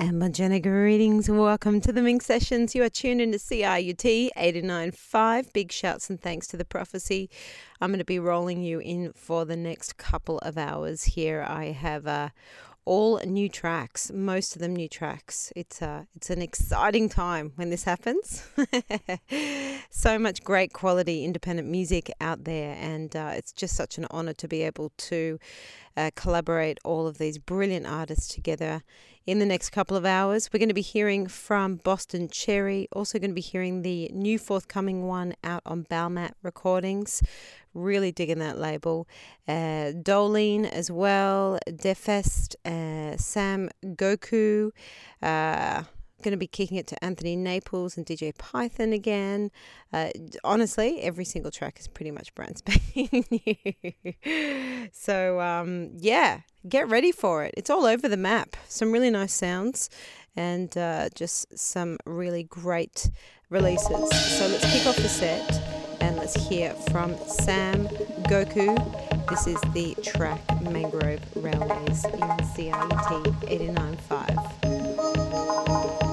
Amber Jenna greetings welcome to the Minx Sessions. You are tuned into CIUT 89.5. Big shouts and thanks to the prophecy. I'm going to be rolling you in for the next couple of hours here. I have uh, all new tracks, most of them new tracks. It's uh, it's an exciting time when this happens. so much great quality independent music out there, and uh, it's just such an honor to be able to uh, collaborate all of these brilliant artists together in the next couple of hours. We're going to be hearing from Boston Chery, also going to be hearing the new forthcoming one out on Balmat Recordings. Really digging that label. Uh, Doline as well, Defset, uh, Sam Goku. Uh, going to be kicking it to Anthony Naples and DJ Python again. Uh, honestly, every single track is pretty much brand spanking new. so, um, yeah, get ready for it. It's all over the map. Some really nice sounds and uh, just some really great releases. So, let's kick off the set and let's hear from Sam Goku. This is the track Mangrove Railways in CIUT 89.5.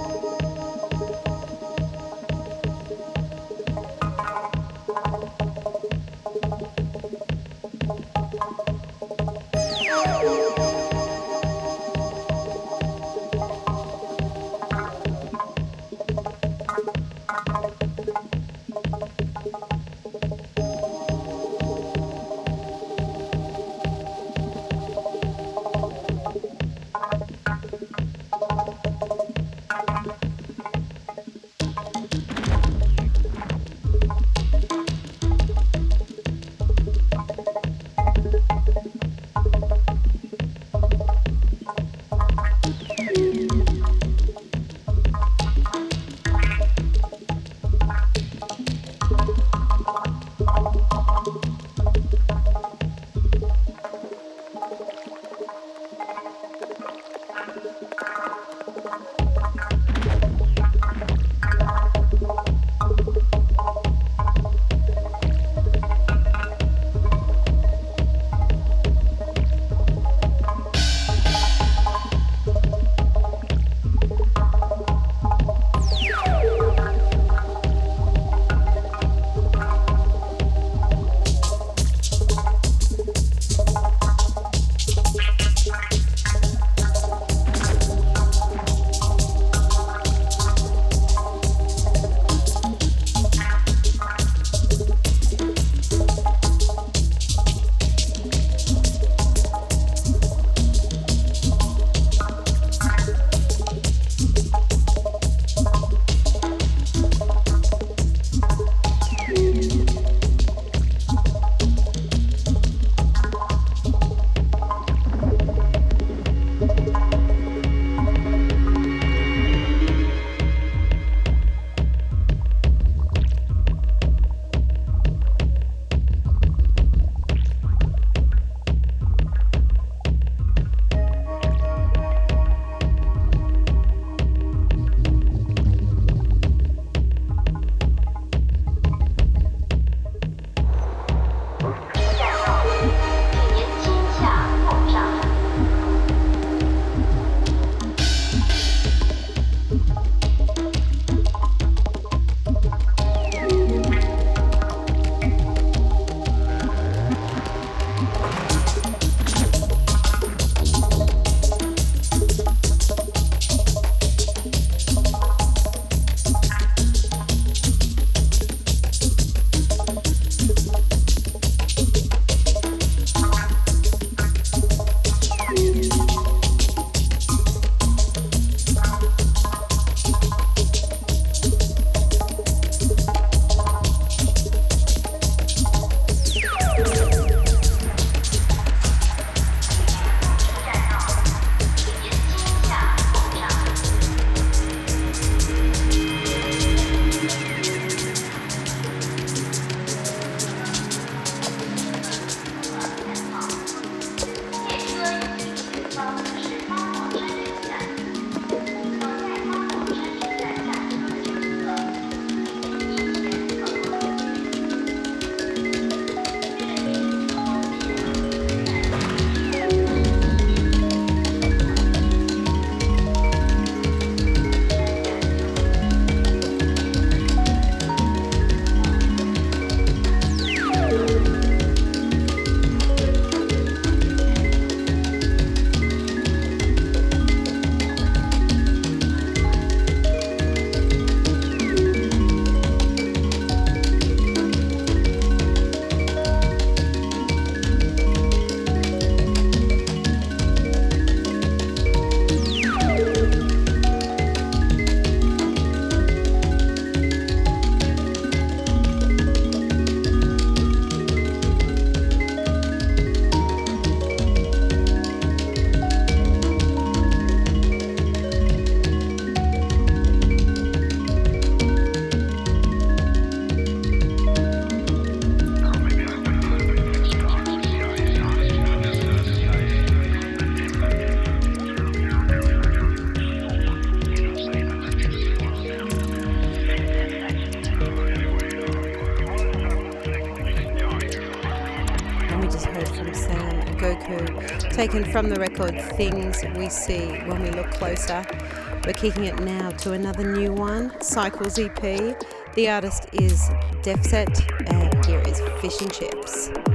taken from the record Things We See When We Look Closer. We're kicking it now to another new one, Cycles EP. The artist is Defset, and here is Fish and Chips.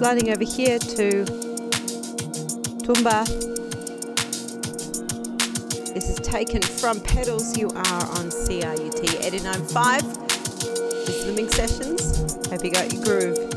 Sliding over here to Toumba. This is taken from Pedals. You are on CIUT 89.5. This is the Minx Sessions. Hope you got your groove.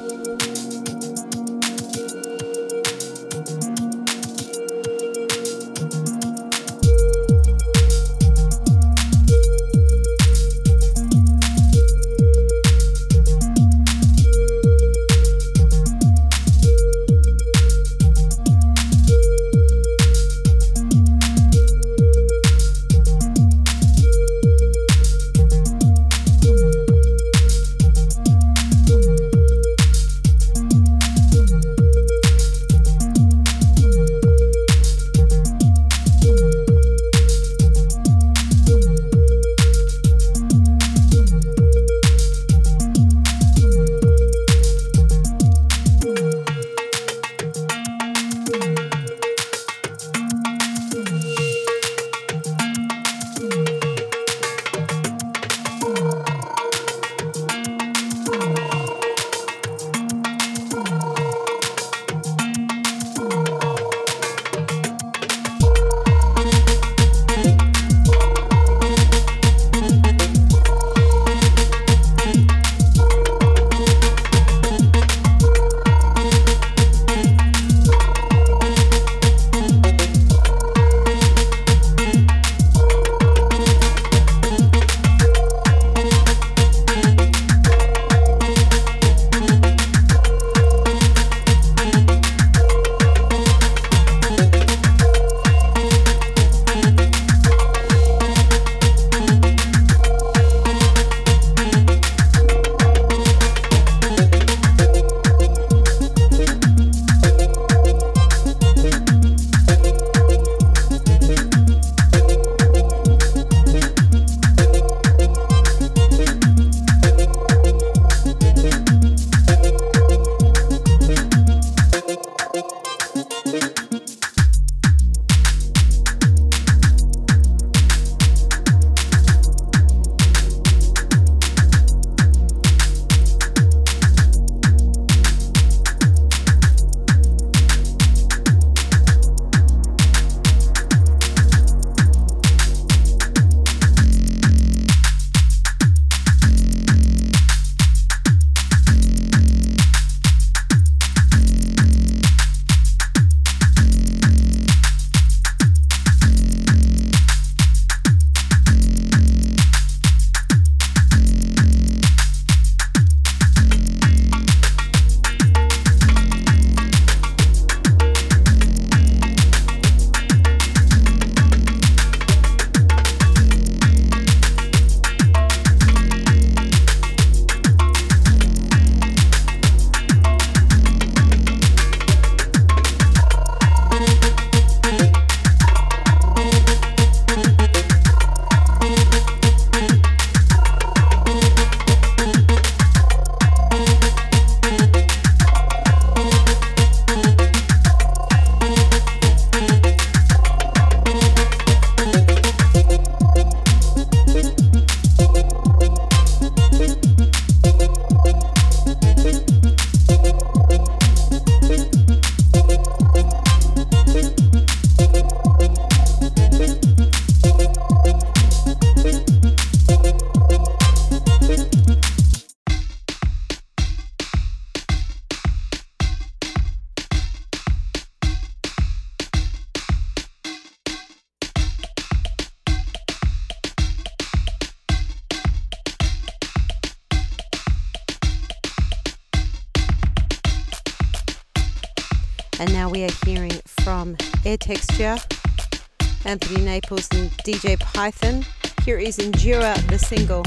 Single.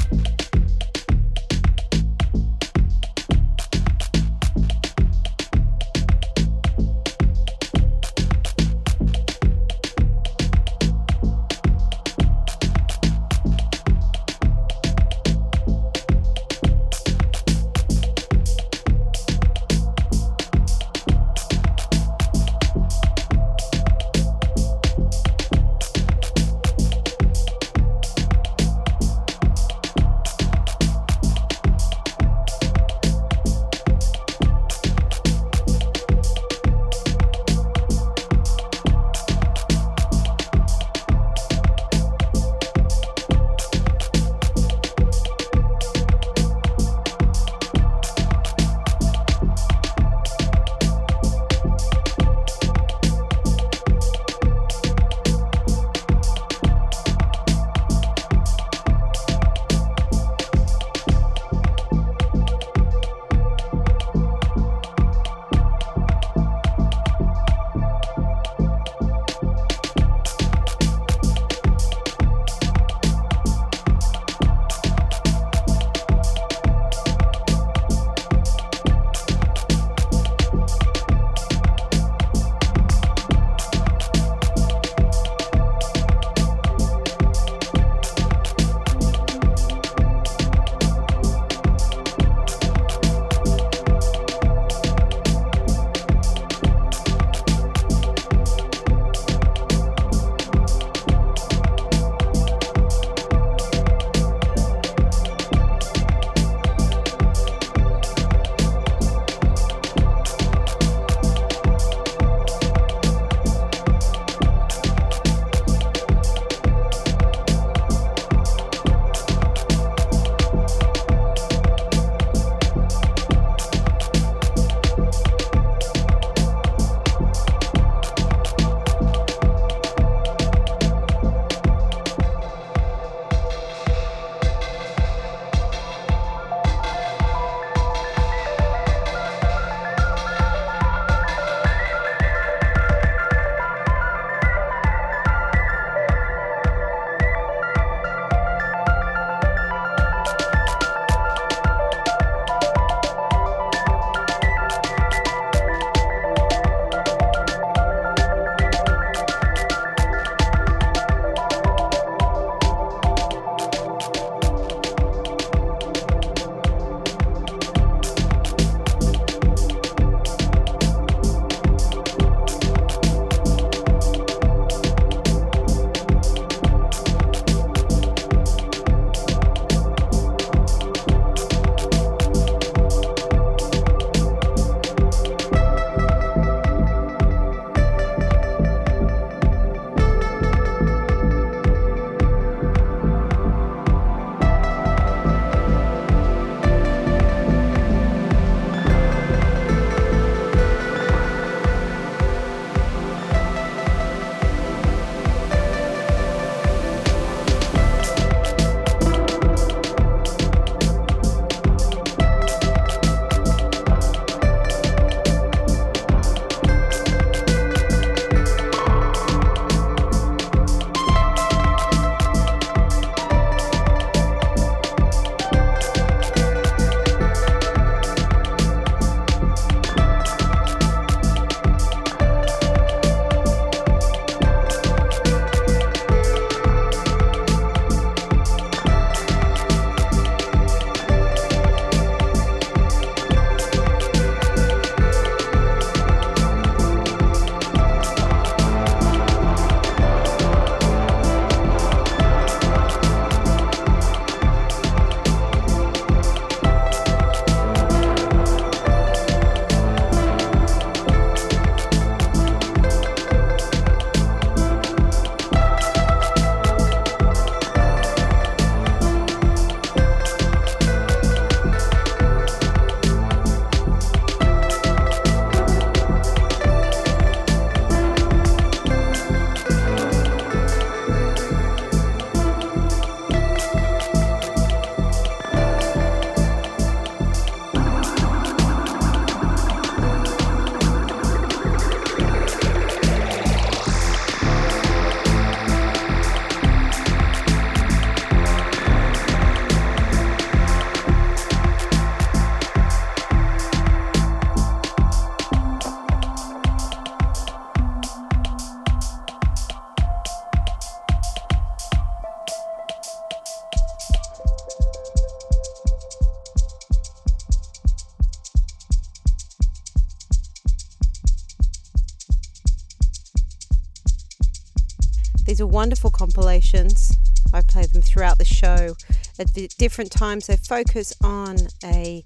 I play them throughout the show at different times. They focus on a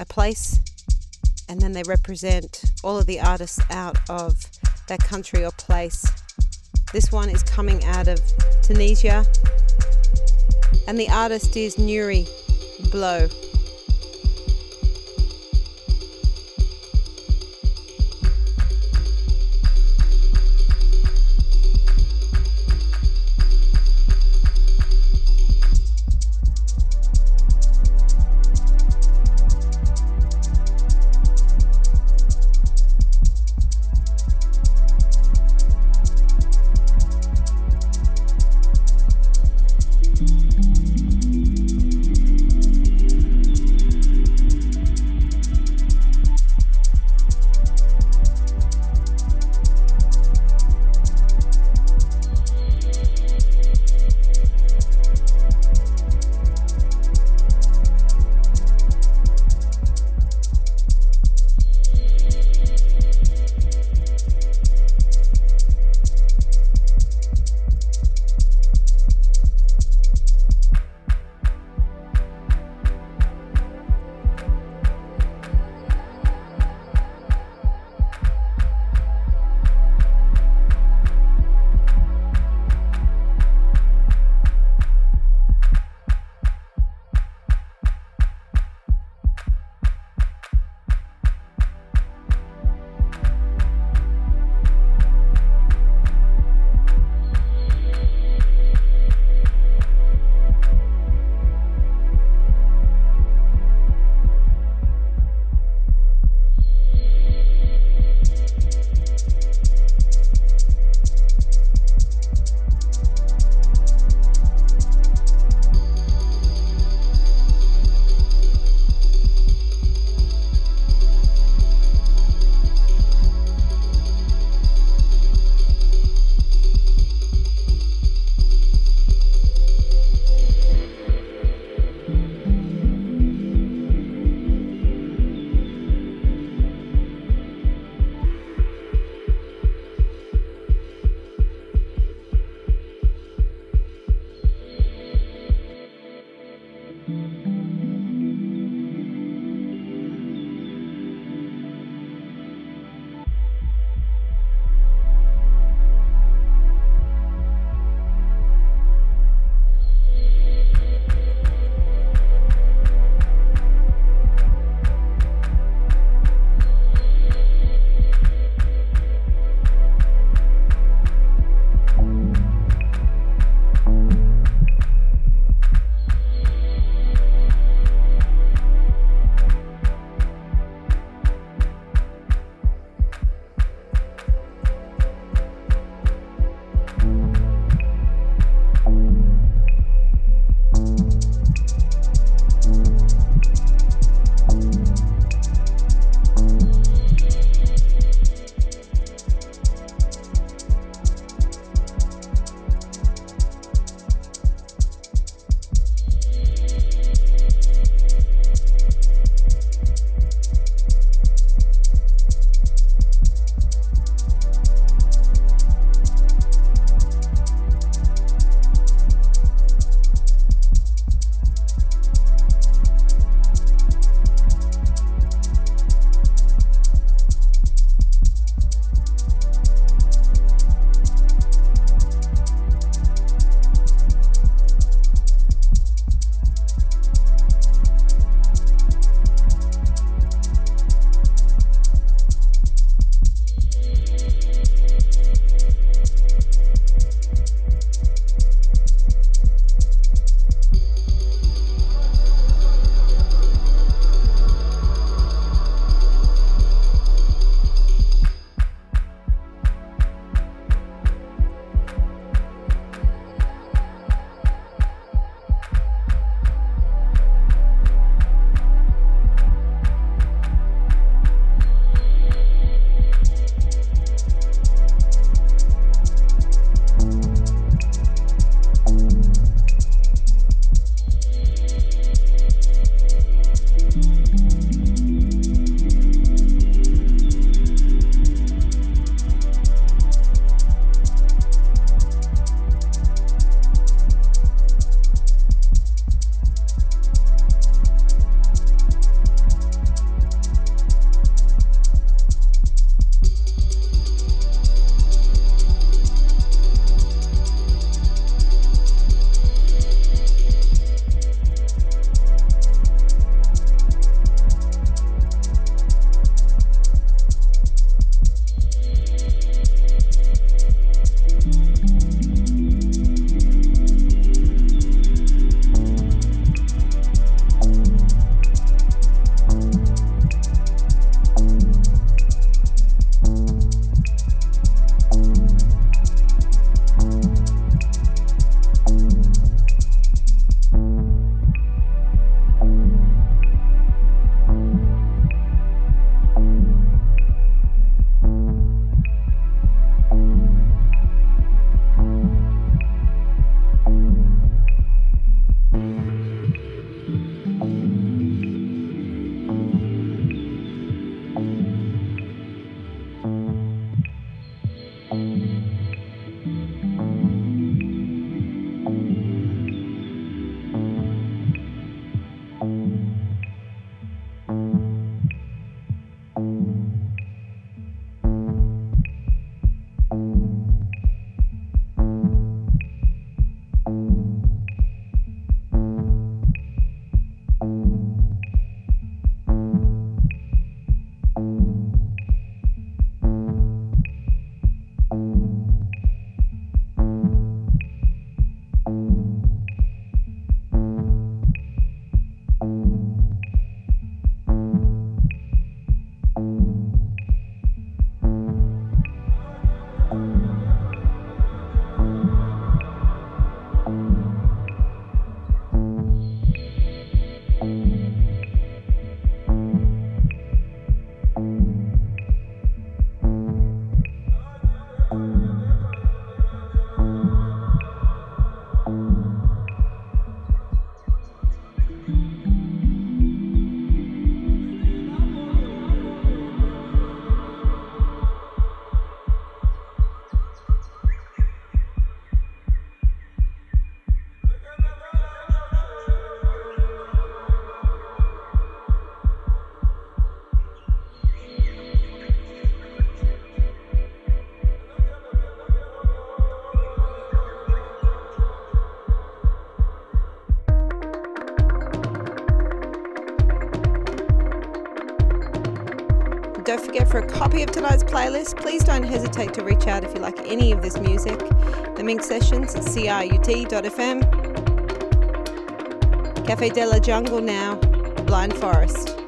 a place and then they represent all of the artists out of that country or place. This one is coming out of Tunisia and the artist is Nuri Blow. Forget for a copy of tonight's playlist, please don't hesitate to reach out if you like any of this music. The Minx Sessions, at CIUT.fm. Cafe de la Jungle now, Blind Forest.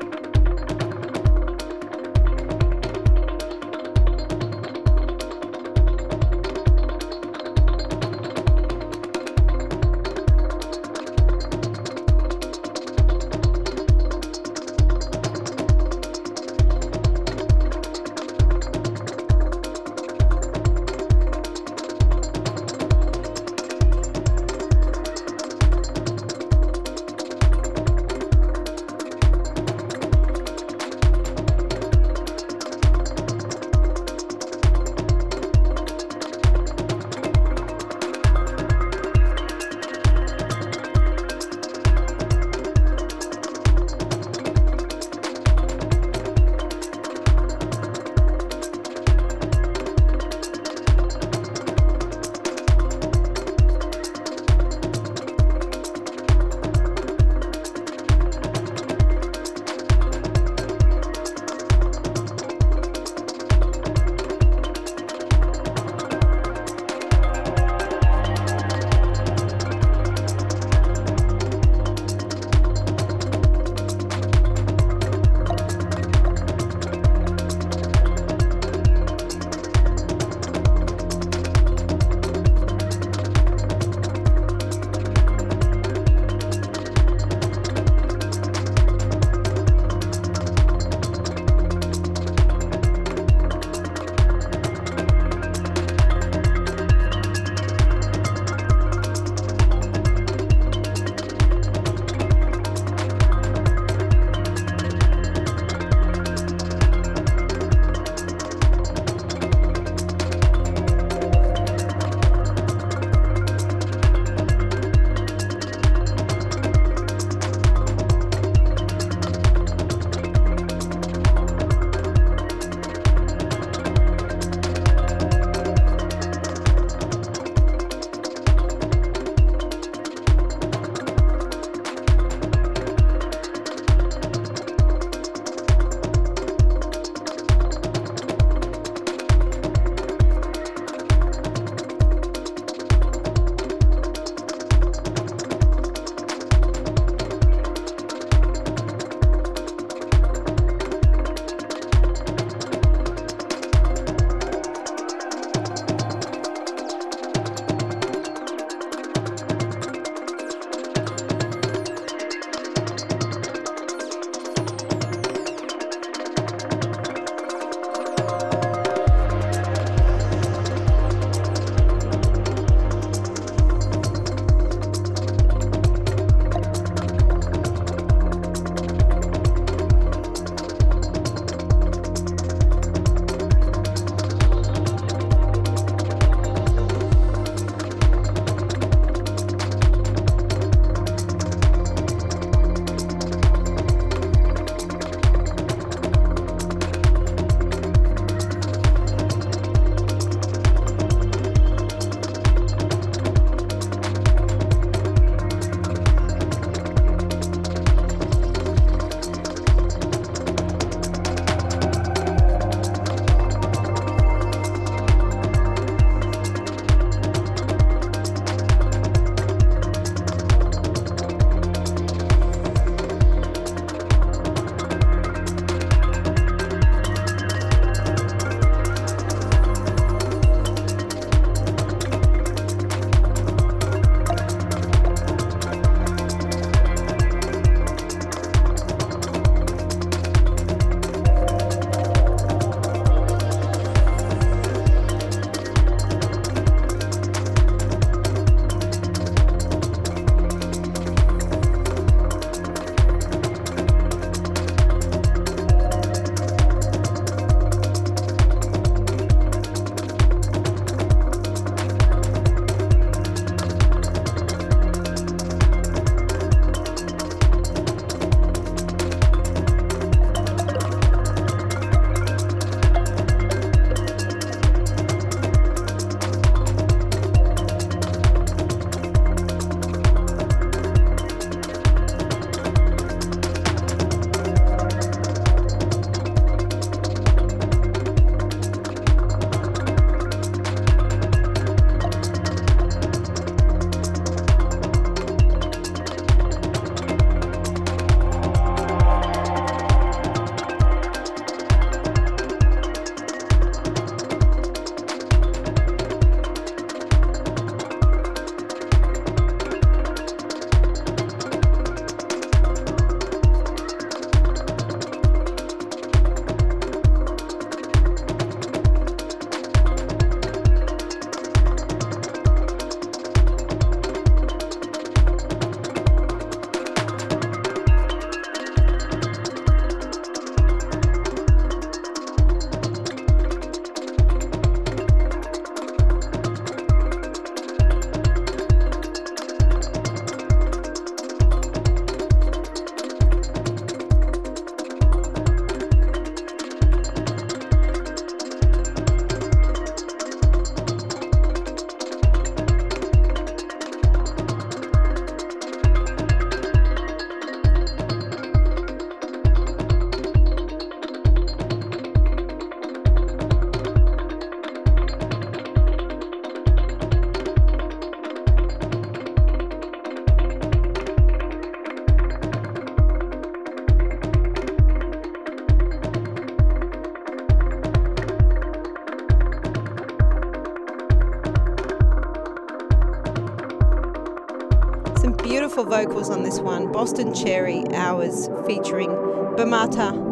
Beautiful vocals on this one. Boston Chery Hours featuring Bemata.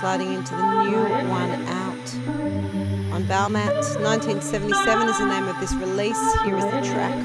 Sliding into the new one out on Balmat. 1977 is the name of this release. Here is the track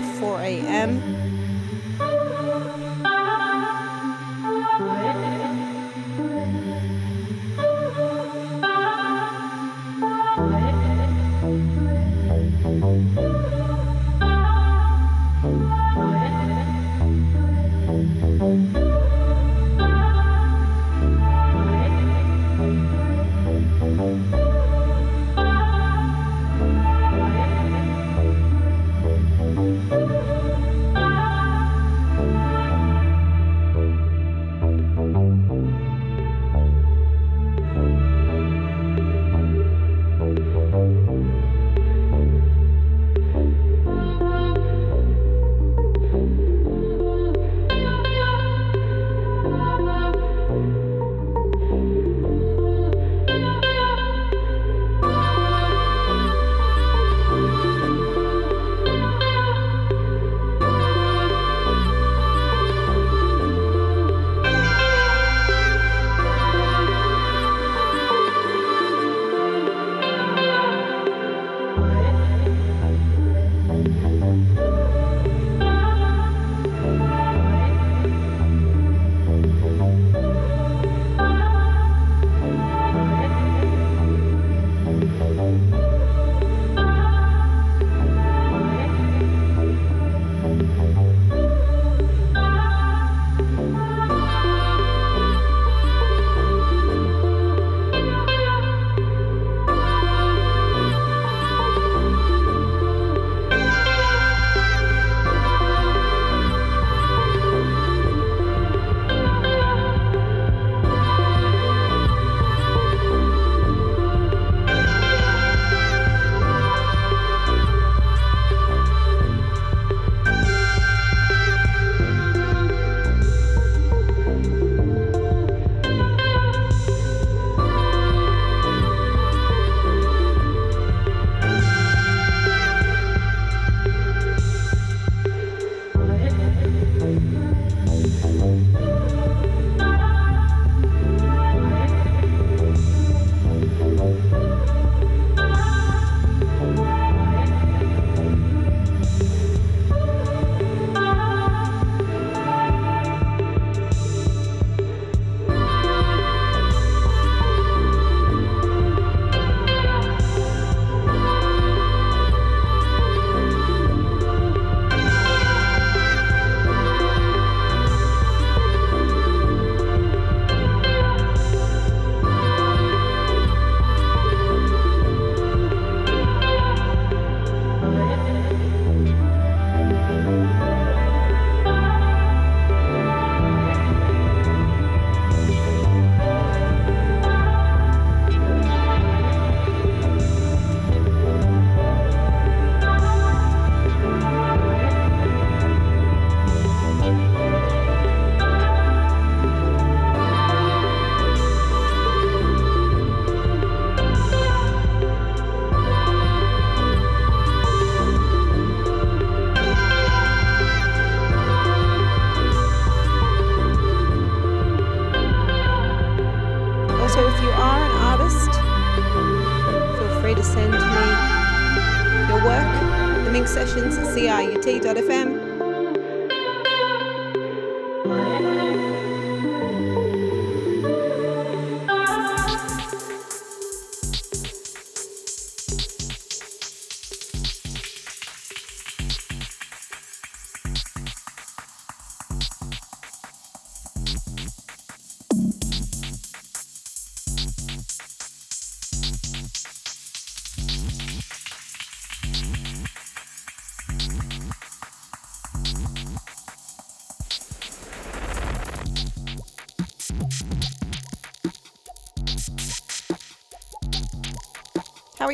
So if you are an artist, feel free to send me your work. The Minx Sessions at CIUT.fm.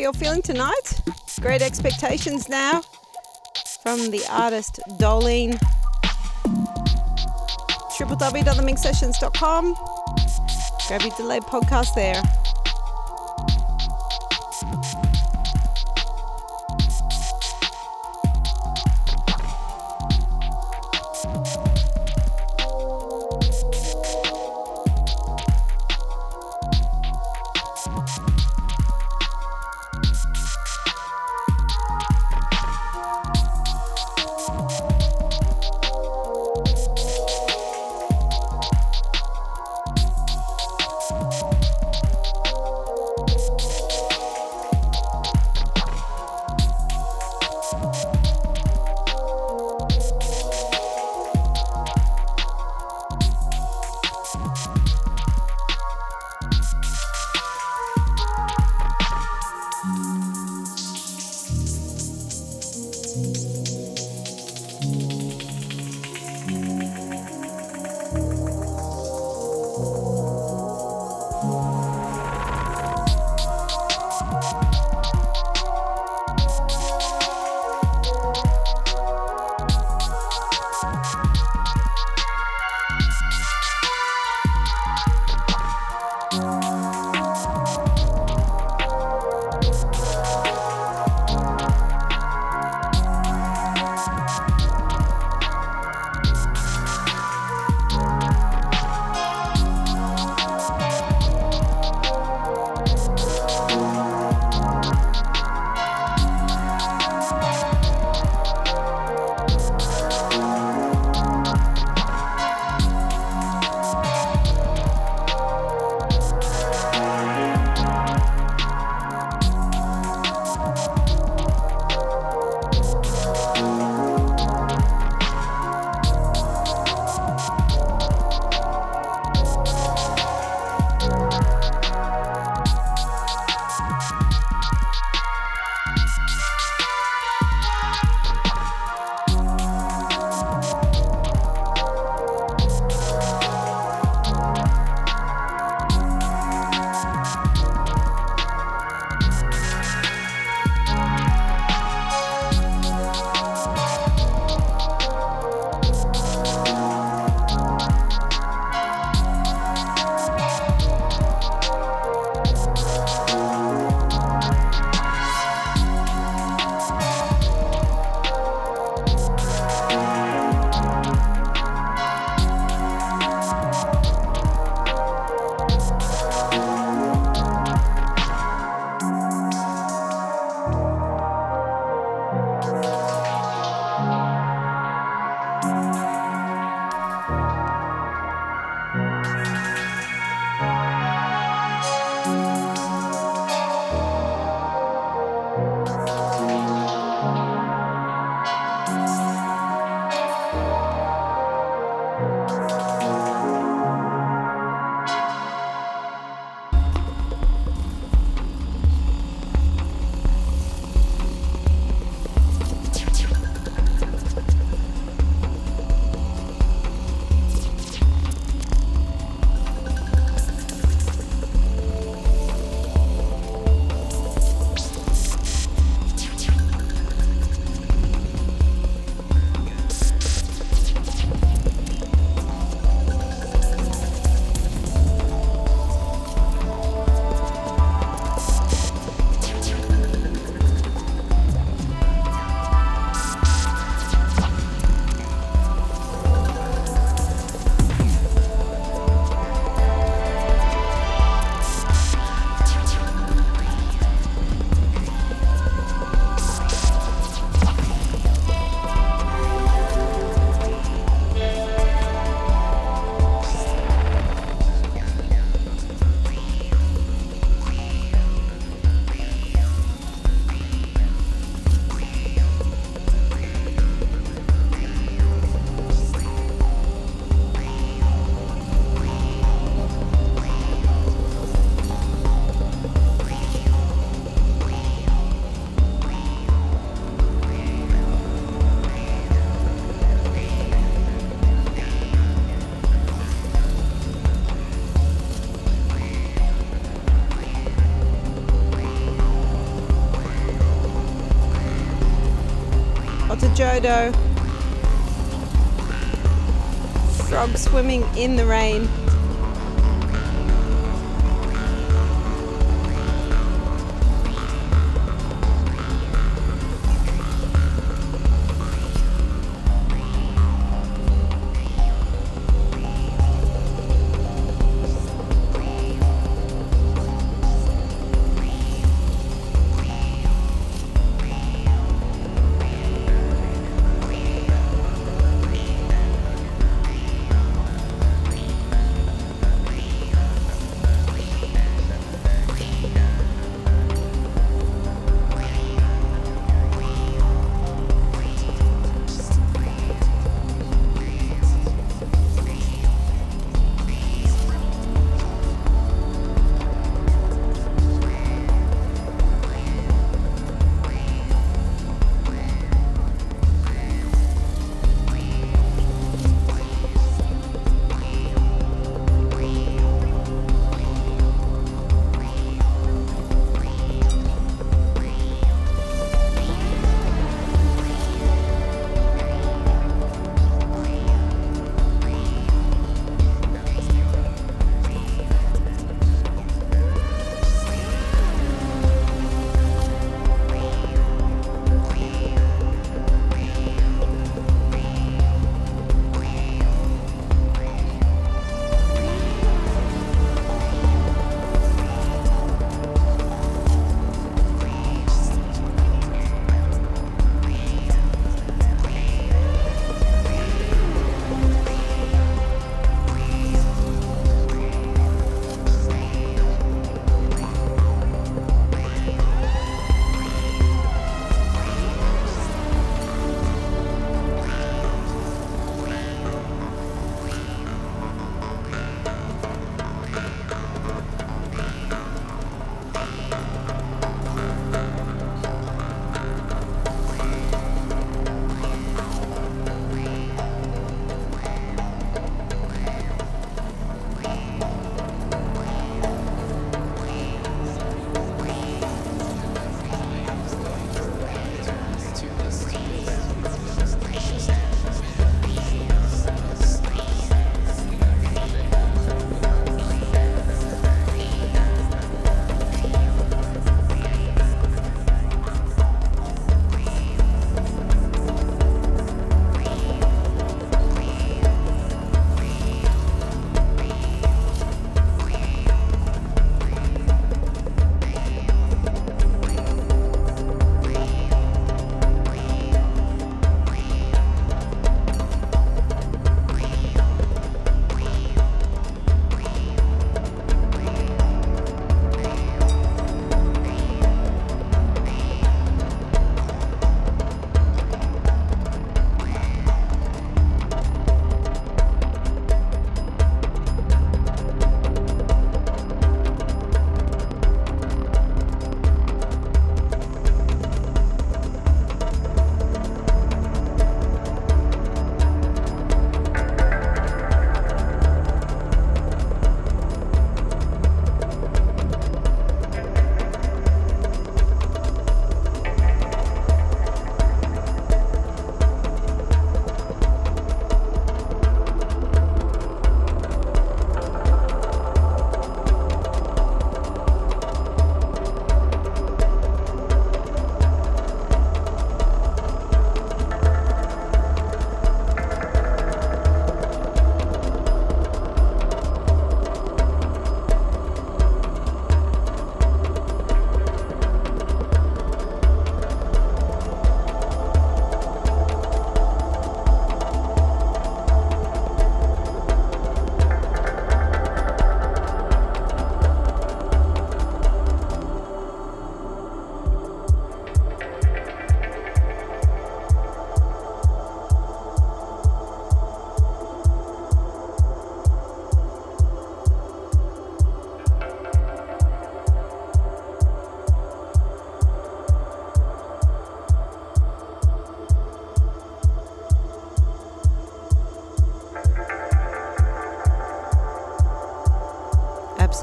all feeling tonight? Great expectations now from the artist Doline. www.theminxsessions.com. Grab your delayed podcast there. Dodo. Frog swimming in the rain.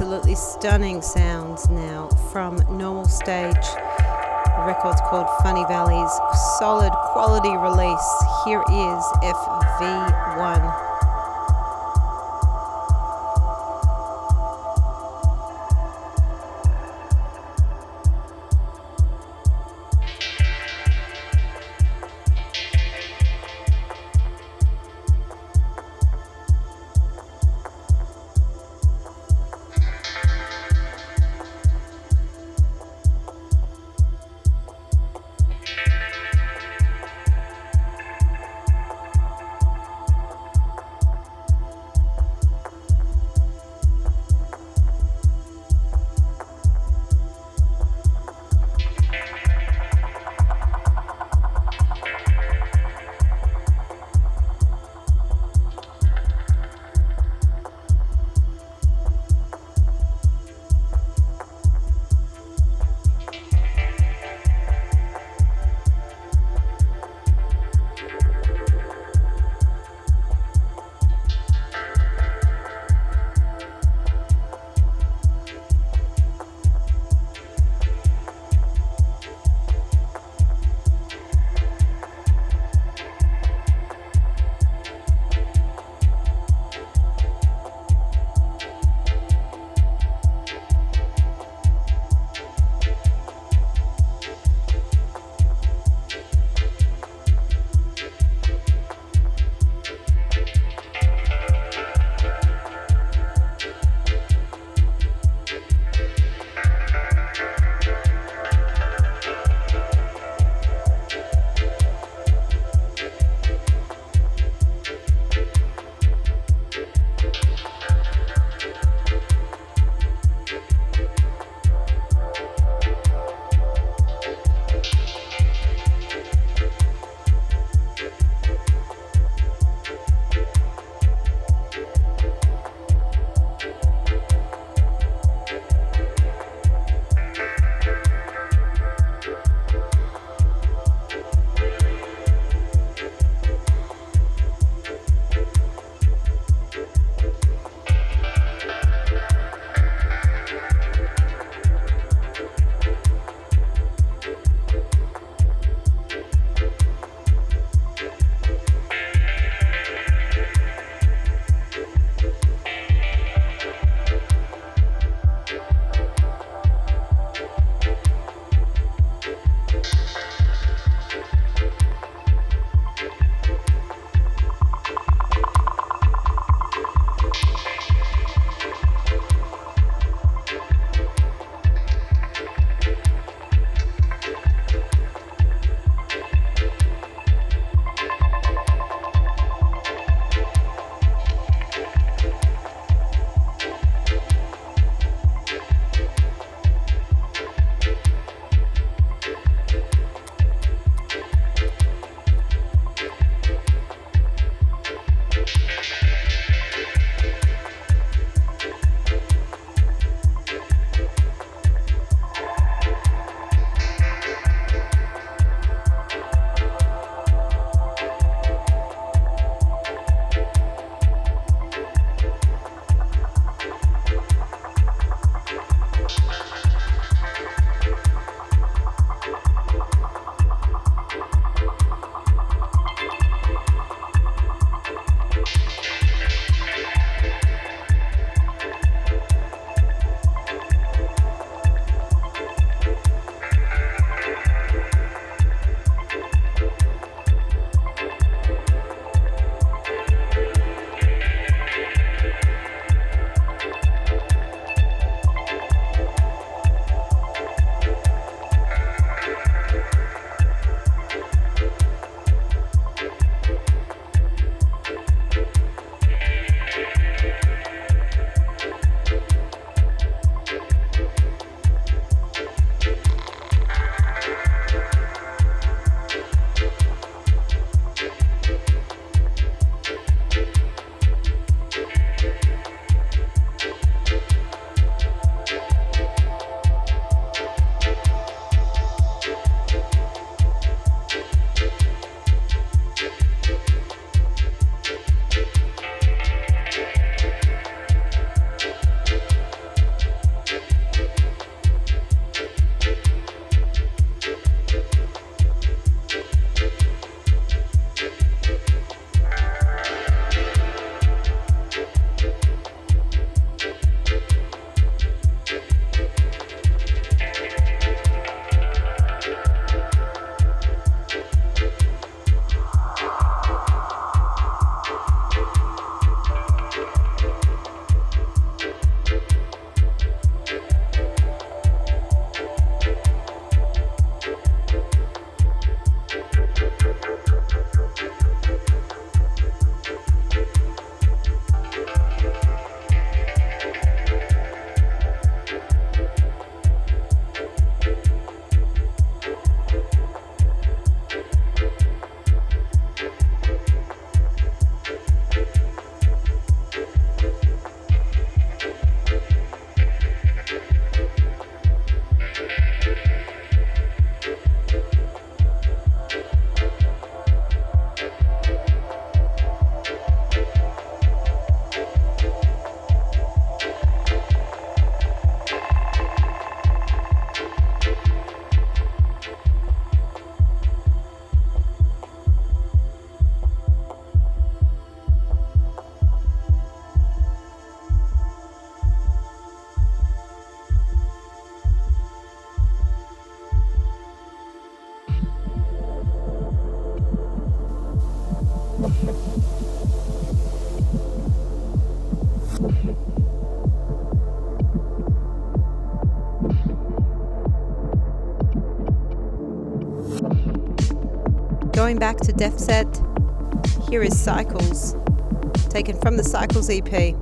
Absolutely stunning sounds now from Normal Stage. The record's called Funny Valleys. Solid quality release. Here is FV1. Going back to Defset, here is Cycles, taken from the Cycles EP.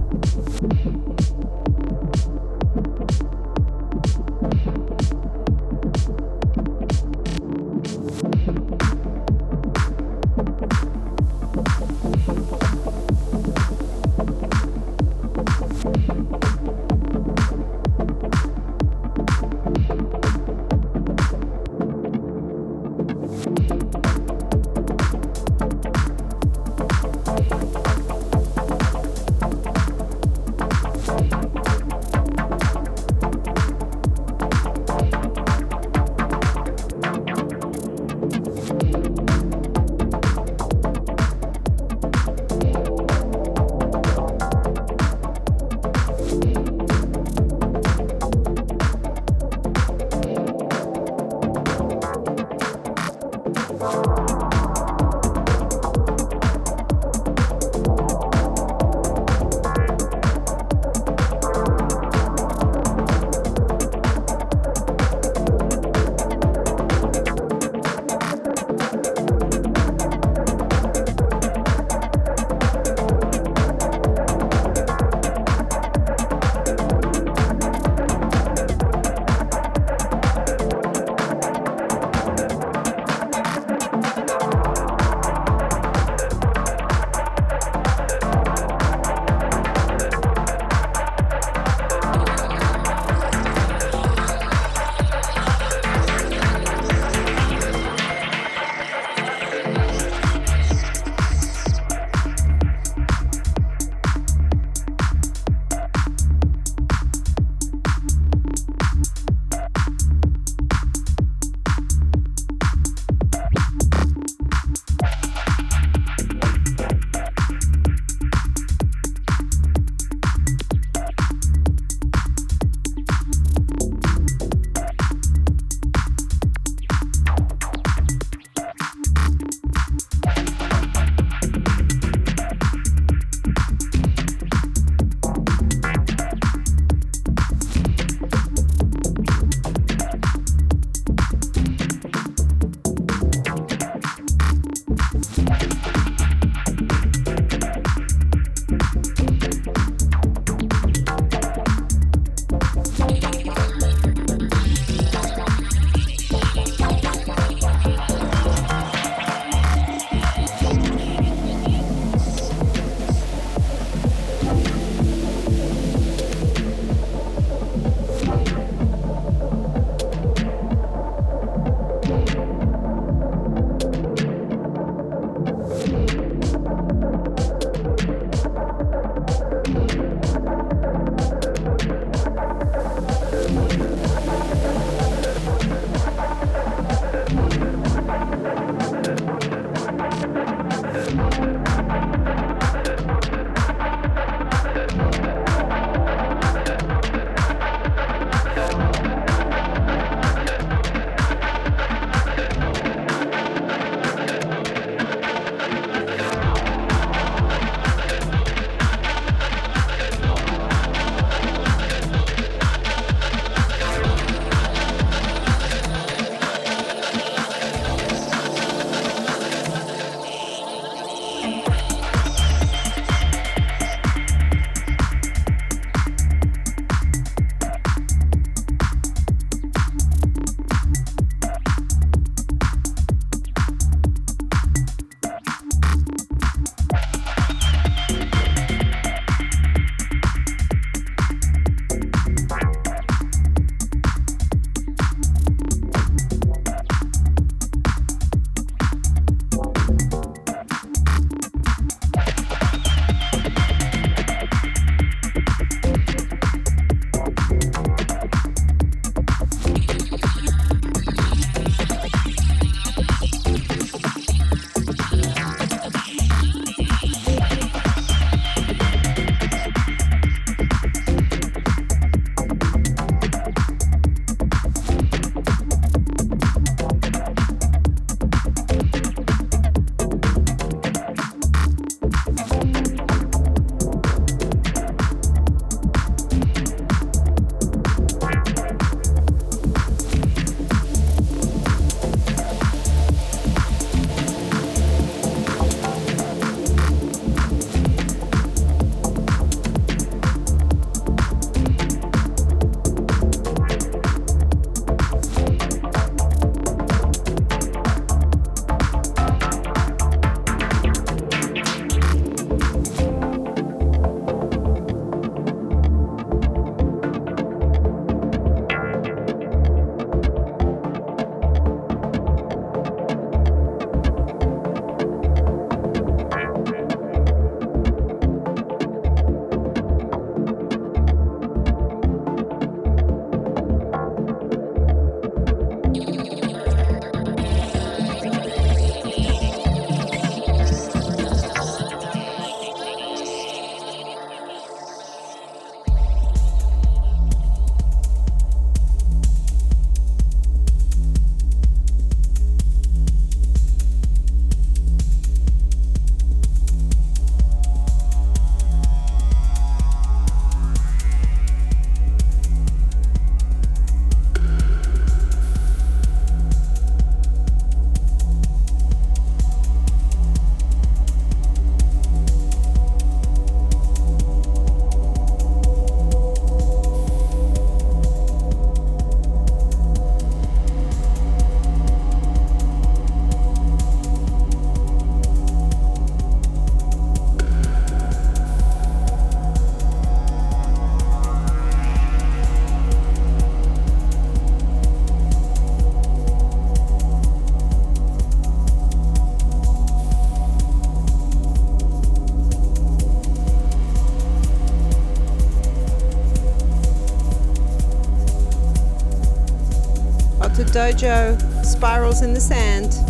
Dojo, Spirals in the Sand.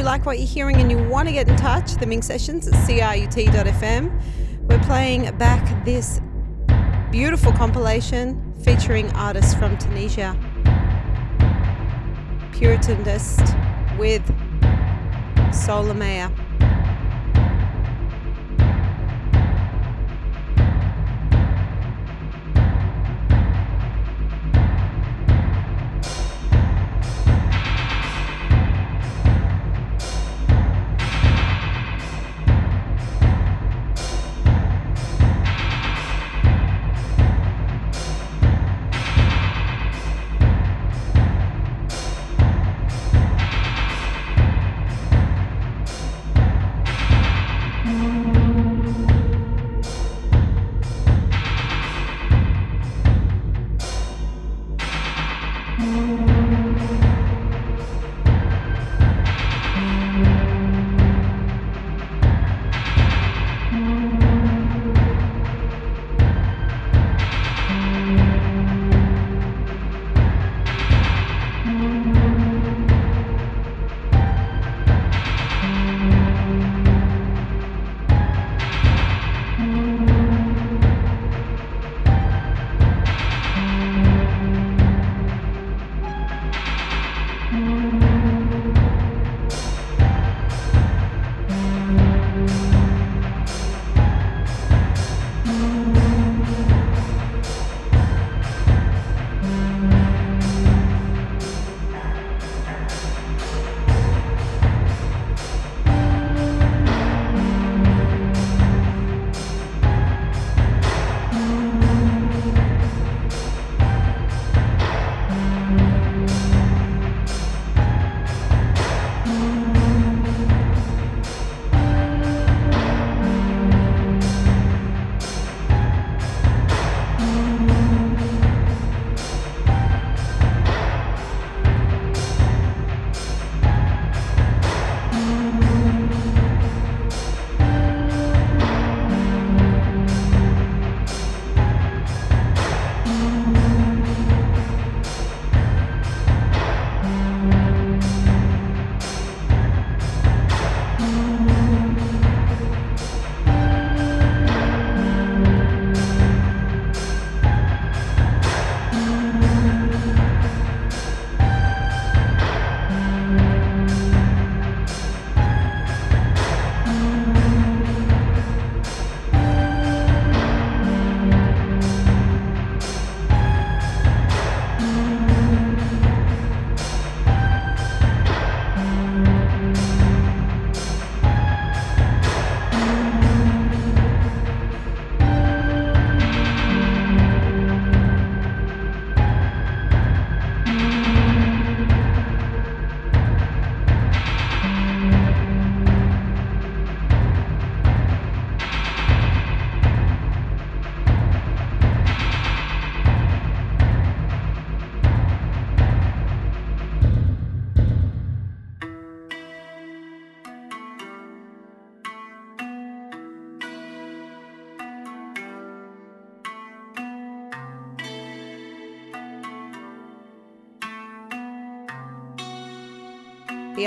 You like what you're hearing and you want to get in touch, the Minx Sessions at crut.fm. We're playing back this beautiful compilation featuring artists from Tunisia. Puritanist with Solamea.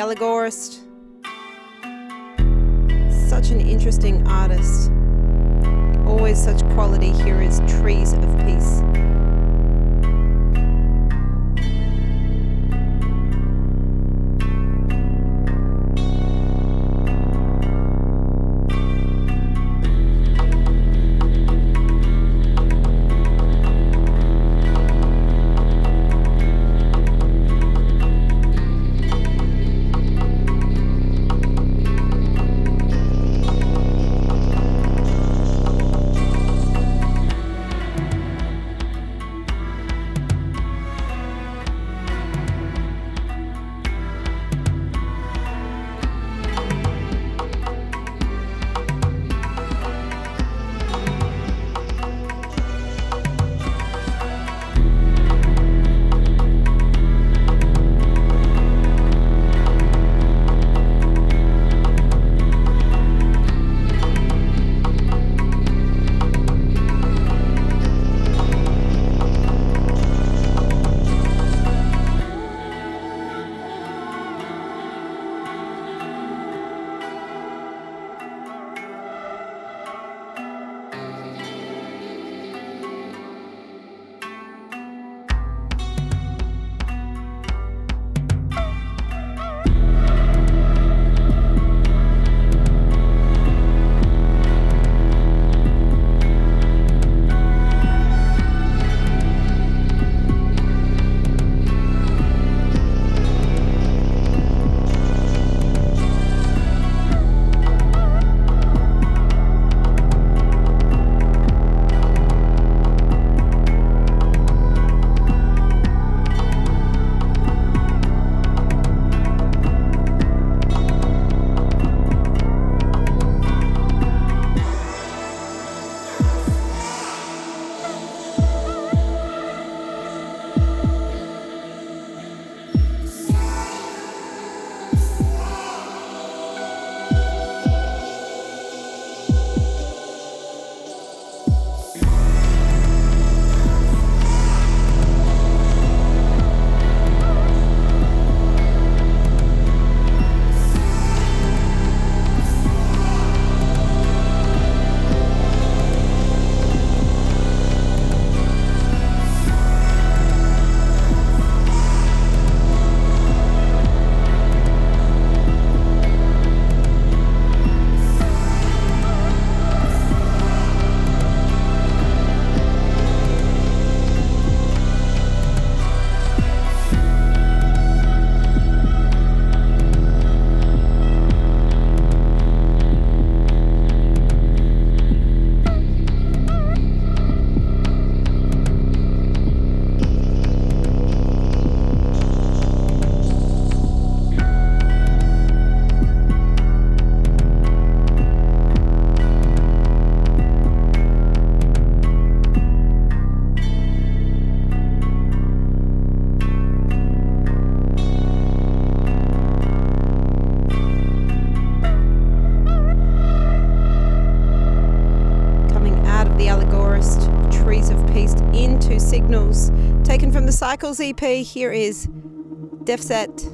The Cycles EP, here is Defset.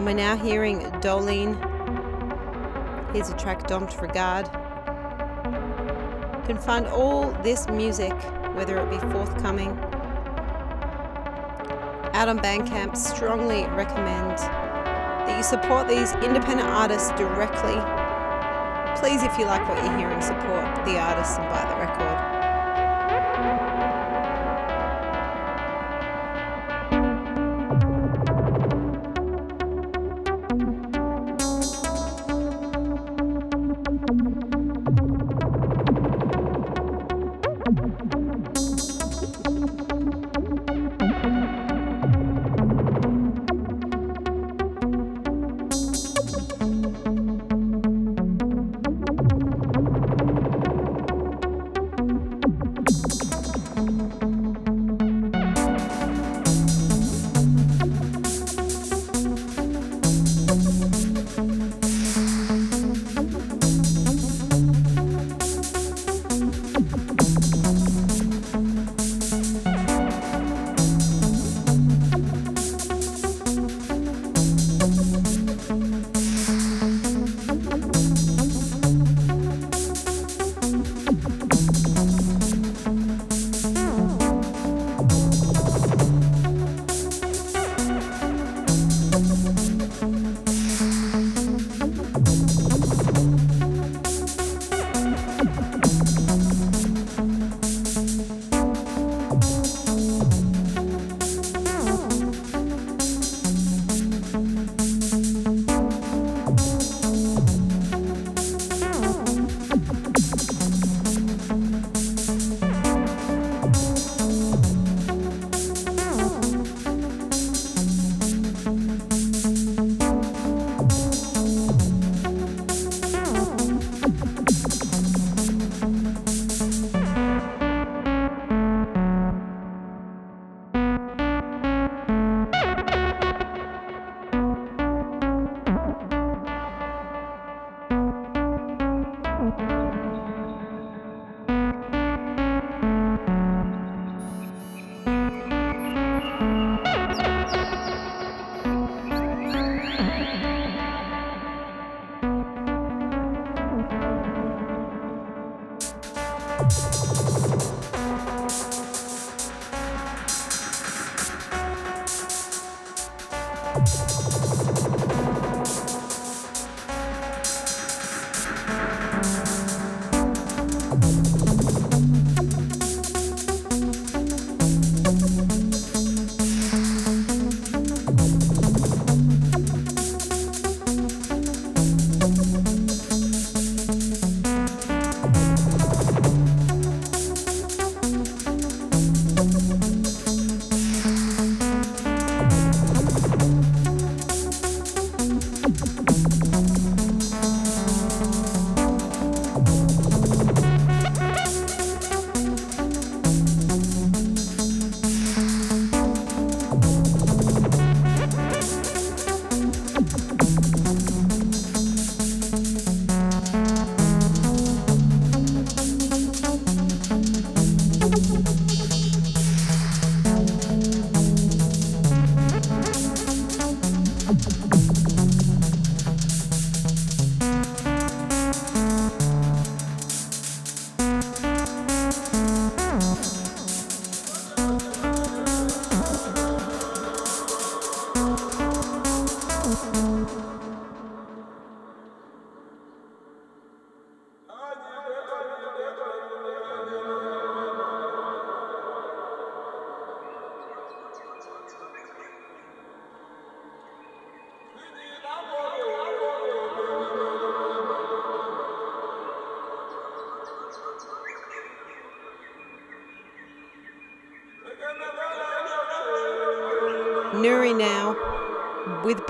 And we're now hearing Doline. Here's a track Domped Regard. You can find all this music, whether it be forthcoming, out on Bandcamp. Strongly recommend that you support these independent artists directly. Please, if you like what you're hearing, support the artists and buy the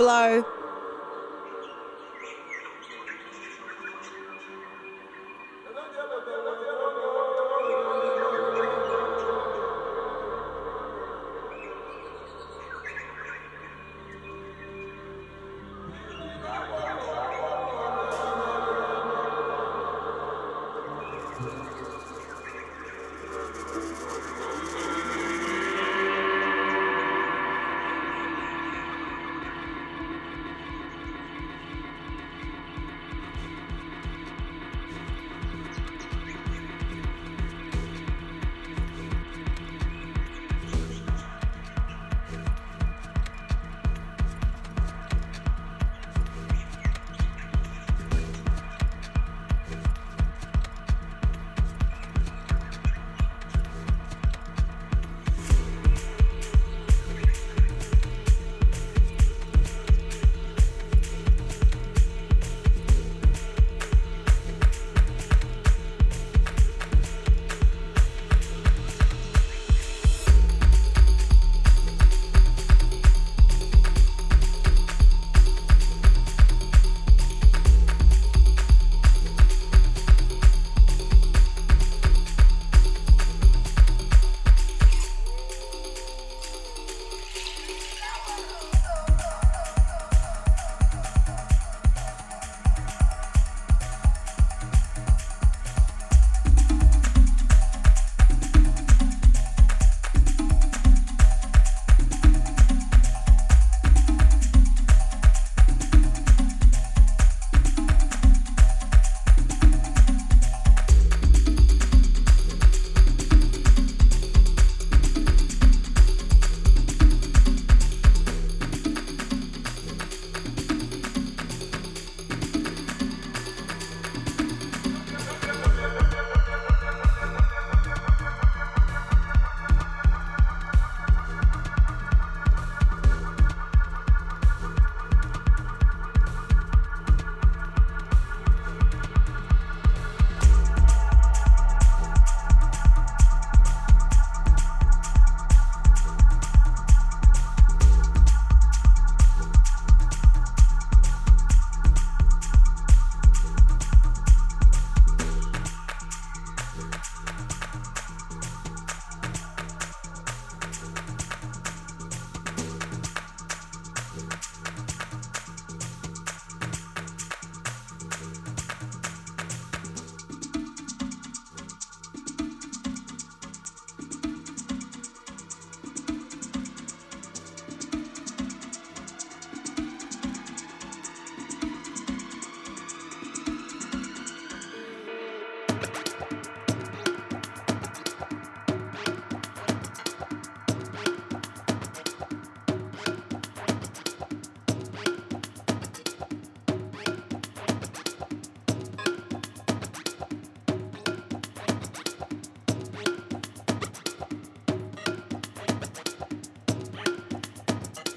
Blow.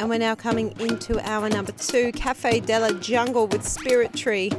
And we're now coming into our number two Cafe de la Jungle with Spirit Tree.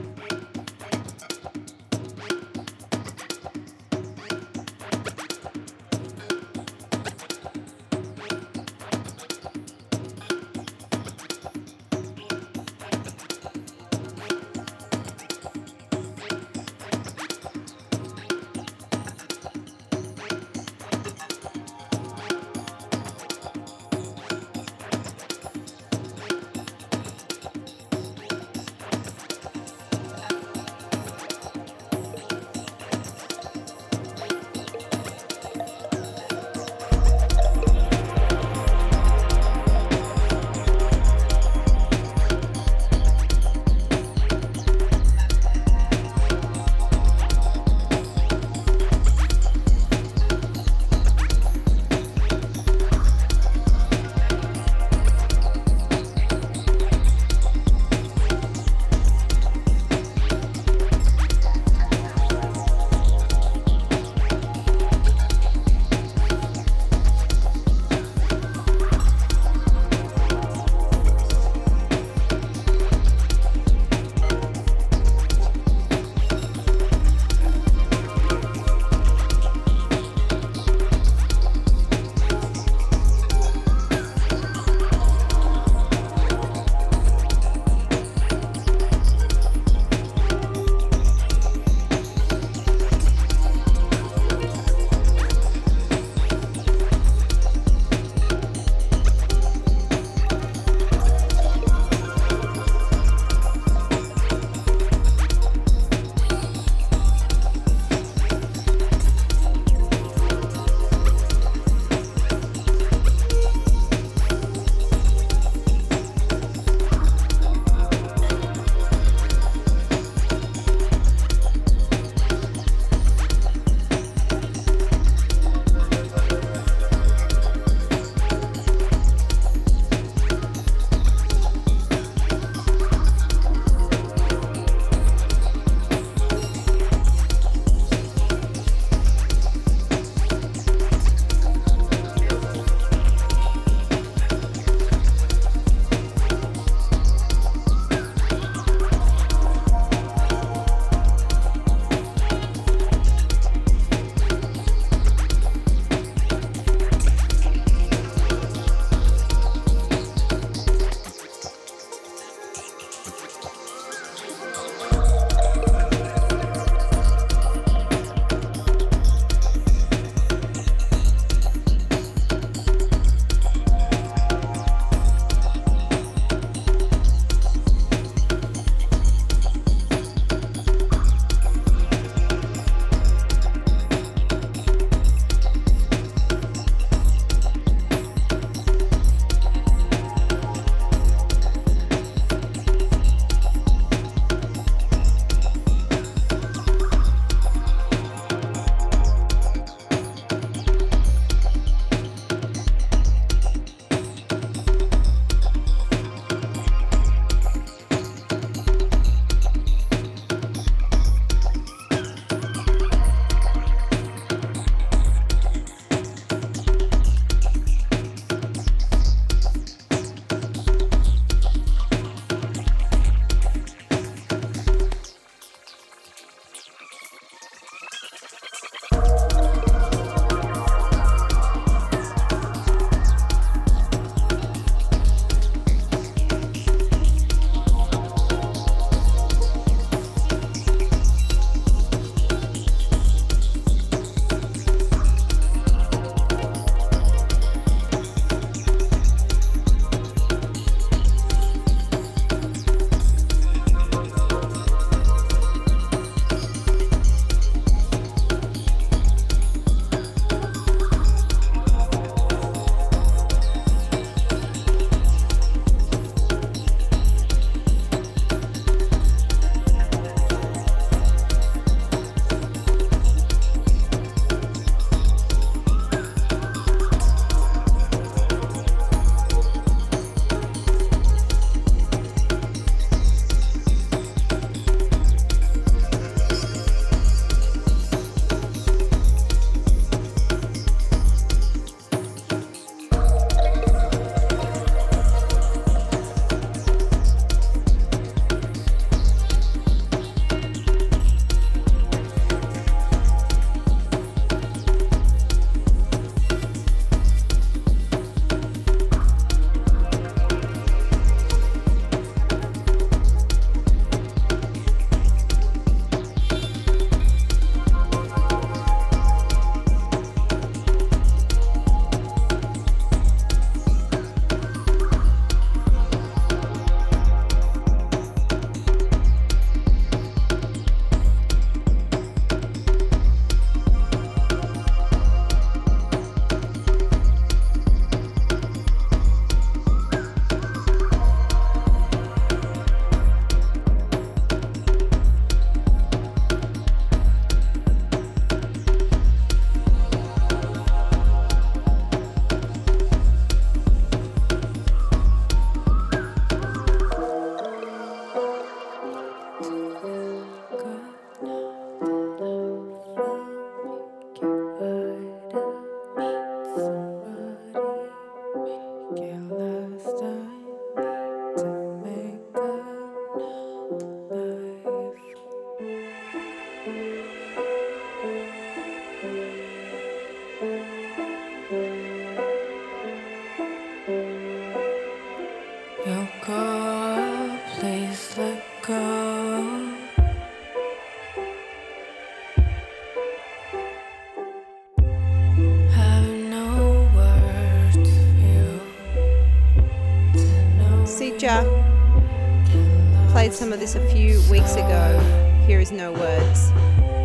Some of this a few weeks ago. Here is No Words.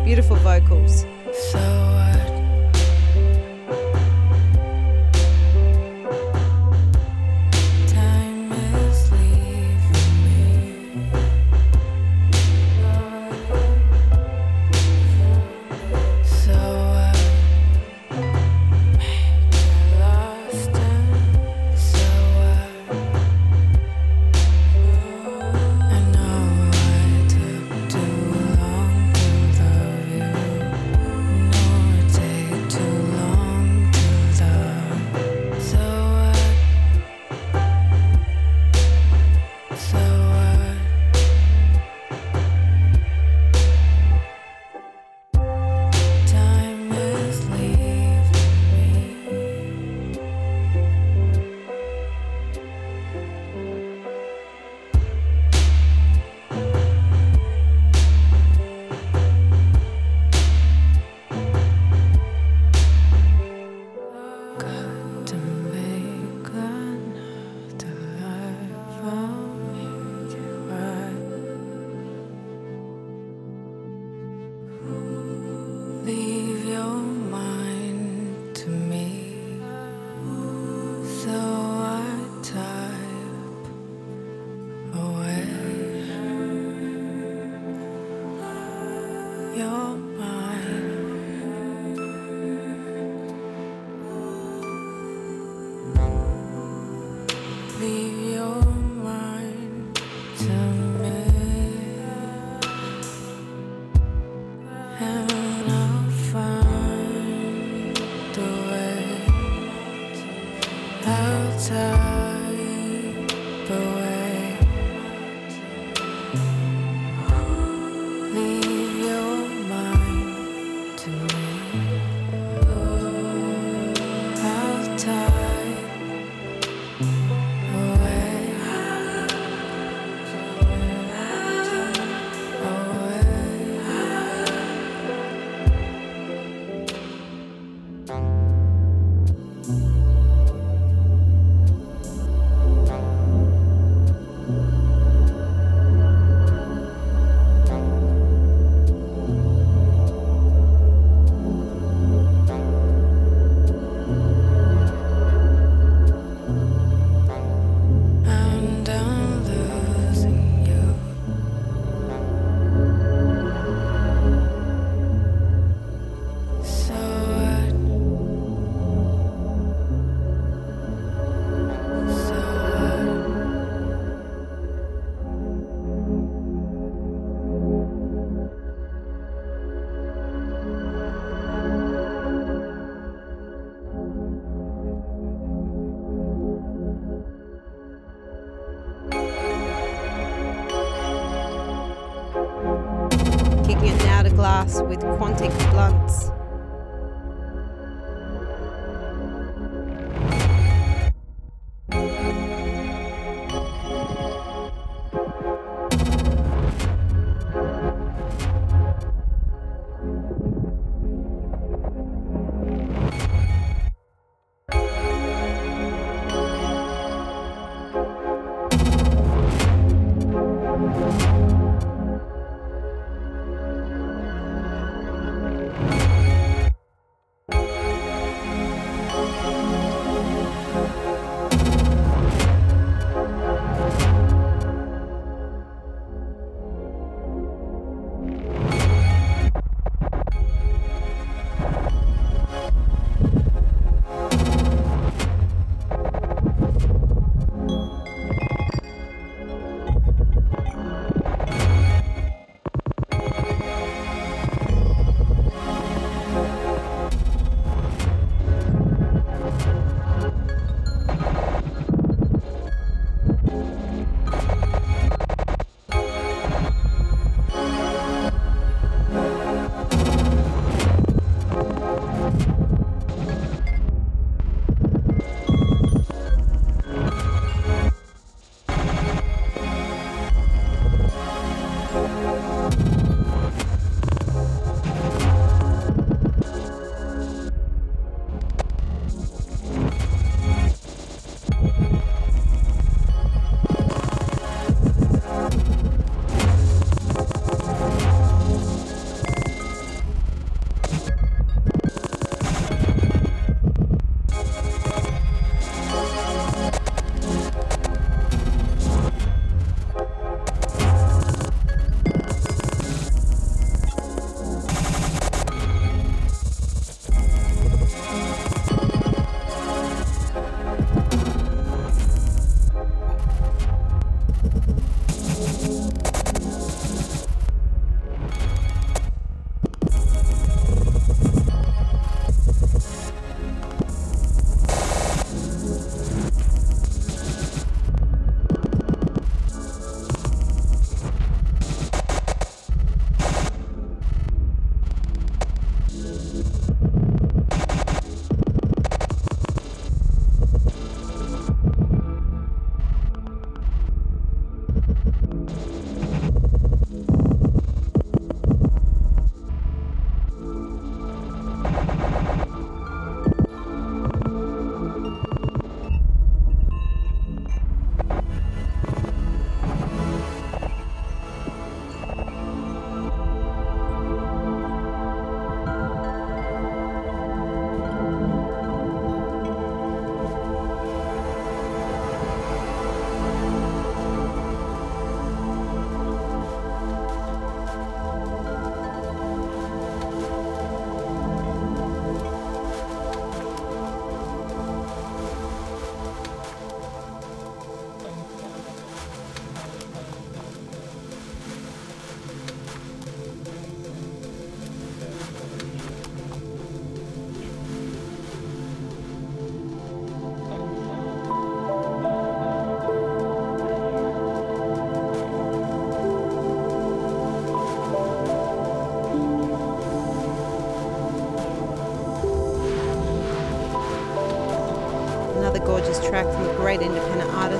Beautiful vocals.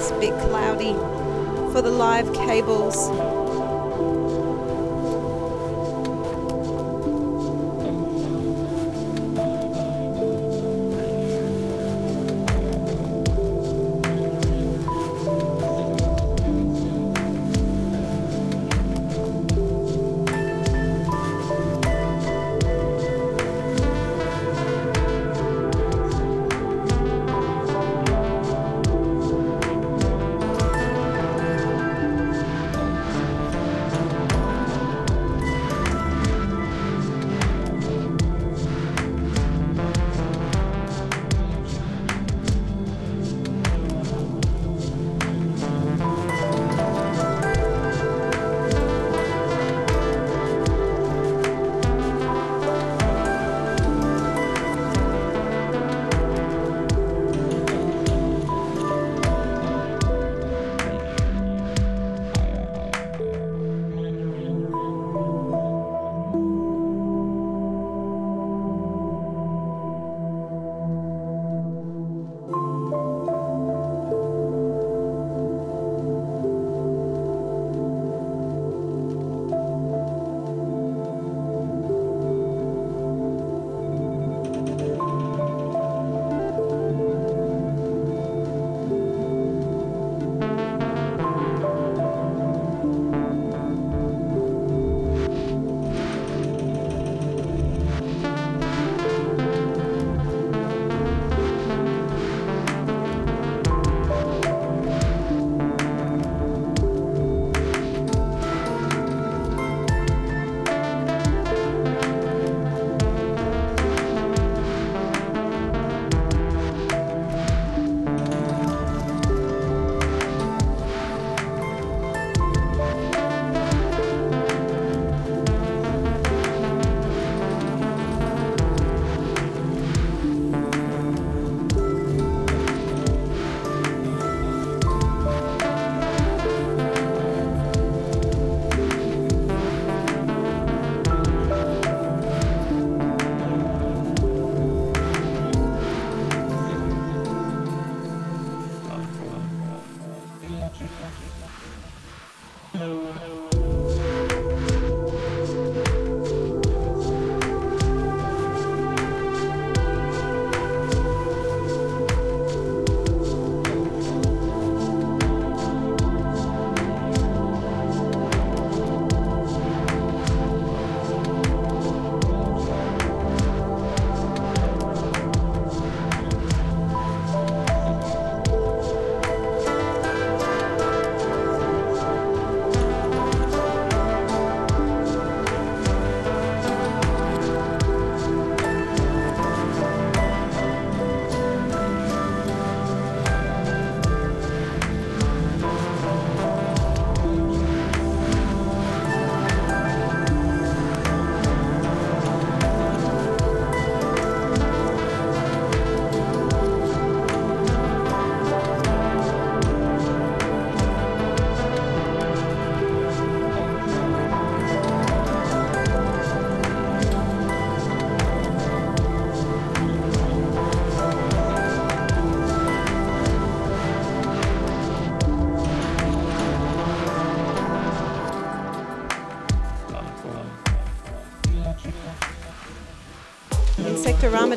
Artist, Bit Cloudy, for the live cables.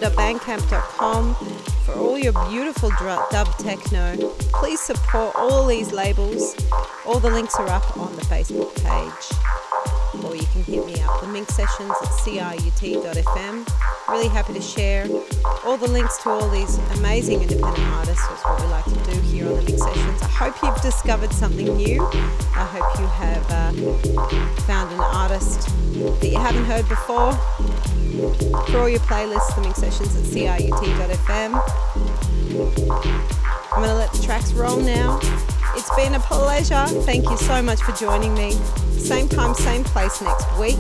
Insectorama.bandcamp.com for all your beautiful dub techno. Please support all these labels. All the links are up on the Facebook page. Or you can hit me up, the Minx Sessions at crut.fm. Really happy to share all the links to all these amazing independent artists. That's what we like to do here on the Minx Sessions. I hope you've discovered something new. I hope you have uh, found an artist that you haven't heard before. For all your playlists, the Minx Sessions at crut.fm. I'm going to let the tracks roll now. It's been a pleasure. Thank you so much for joining me. Same time, same place next week.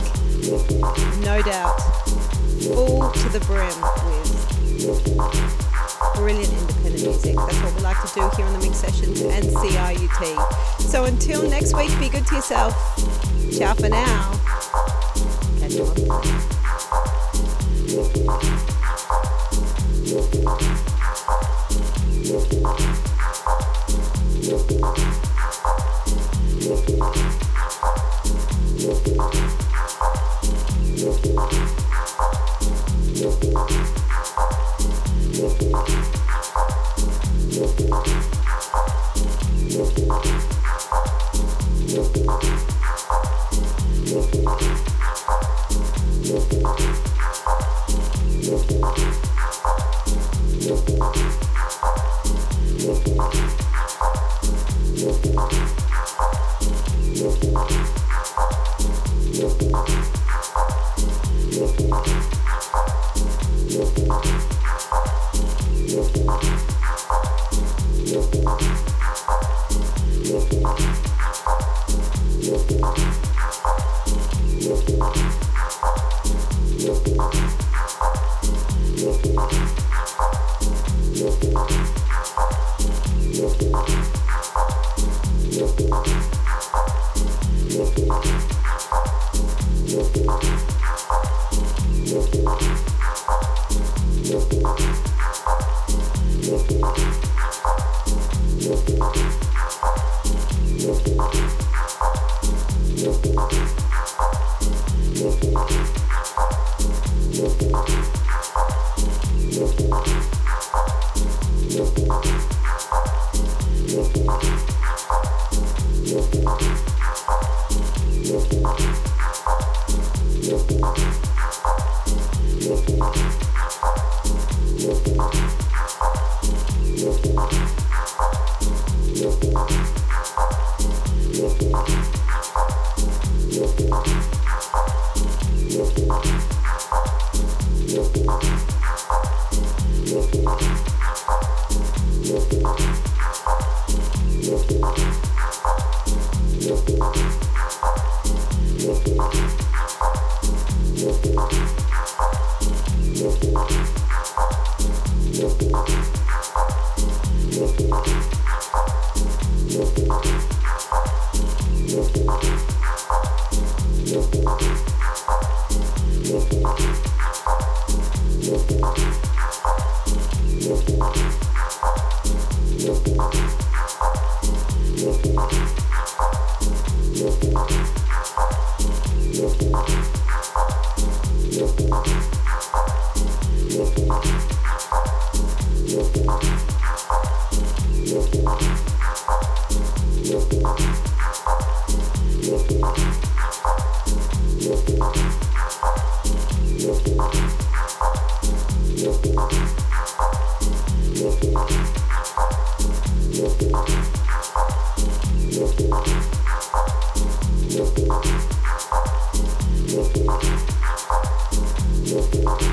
No doubt. Full to the brim with brilliant independent music. That's what we like to do here on the Minx Sessions and CRUT. So until next week, be good to yourself. Ciao for now. Catch you on Thank